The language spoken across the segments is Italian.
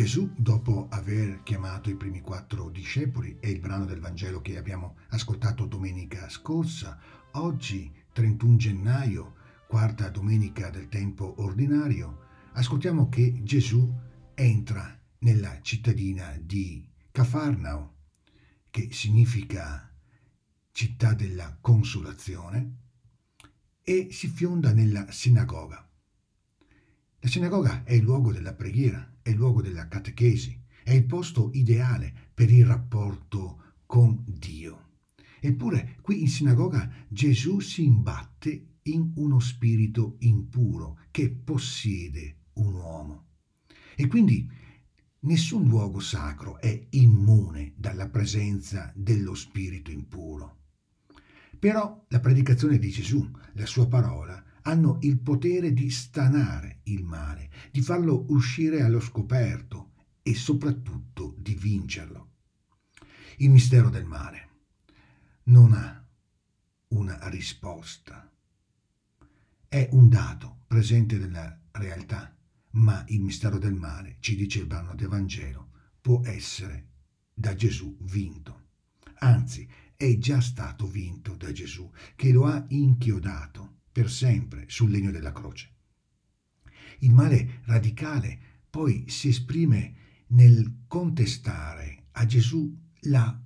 Gesù, dopo aver chiamato i primi quattro discepoli, è il brano del Vangelo che abbiamo ascoltato domenica scorsa, oggi 31 gennaio, quarta domenica del tempo ordinario, ascoltiamo che Gesù entra nella cittadina di Cafarnao, che significa città della consolazione, e si fionda nella sinagoga. La sinagoga è il luogo della preghiera, è luogo della catechesi, è il posto ideale per il rapporto con Dio. Eppure qui in sinagoga Gesù si imbatte in uno spirito impuro che possiede un uomo. E quindi nessun luogo sacro è immune dalla presenza dello spirito impuro. Però la predicazione di Gesù, la sua parola, hanno il potere di stanare il male, di farlo uscire allo scoperto e soprattutto di vincerlo. Il mistero del male non ha una risposta, è un dato presente nella realtà, ma il mistero del male, ci dice il brano del Vangelo, può essere da Gesù vinto. Anzi, è già stato vinto da Gesù, che lo ha inchiodato per sempre sul legno della croce. Il male radicale poi si esprime nel contestare a Gesù la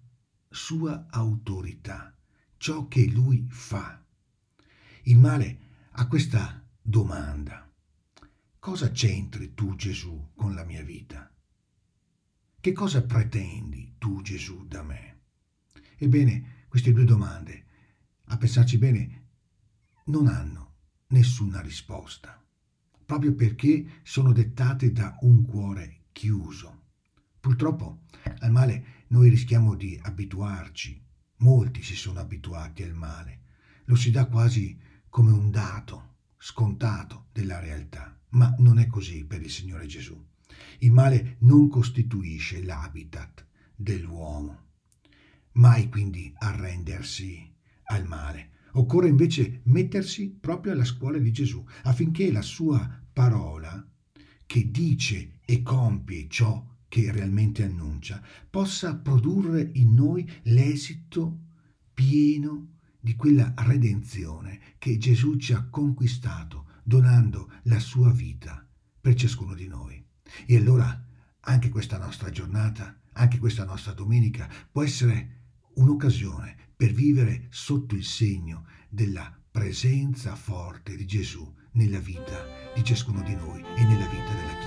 sua autorità, ciò che lui fa. Il male ha questa domanda. Cosa c'entri tu Gesù con la mia vita? Che cosa pretendi tu Gesù da me? Ebbene, queste due domande, a pensarci bene, non hanno nessuna risposta, proprio perché sono dettate da un cuore chiuso. Purtroppo al male noi rischiamo di abituarci, molti si sono abituati al male, lo si dà quasi come un dato scontato della realtà, ma non è così per il Signore Gesù. Il male non costituisce l'habitat dell'uomo. Mai quindi arrendersi al male, Occorre invece mettersi proprio alla scuola di Gesù affinché la sua parola, che dice e compie ciò che realmente annuncia, possa produrre in noi l'esito pieno di quella redenzione che Gesù ci ha conquistato donando la sua vita per ciascuno di noi. E allora anche questa nostra giornata, anche questa nostra domenica può essere un'occasione per vivere sotto il segno della presenza forte di Gesù nella vita di ciascuno di noi e nella vita della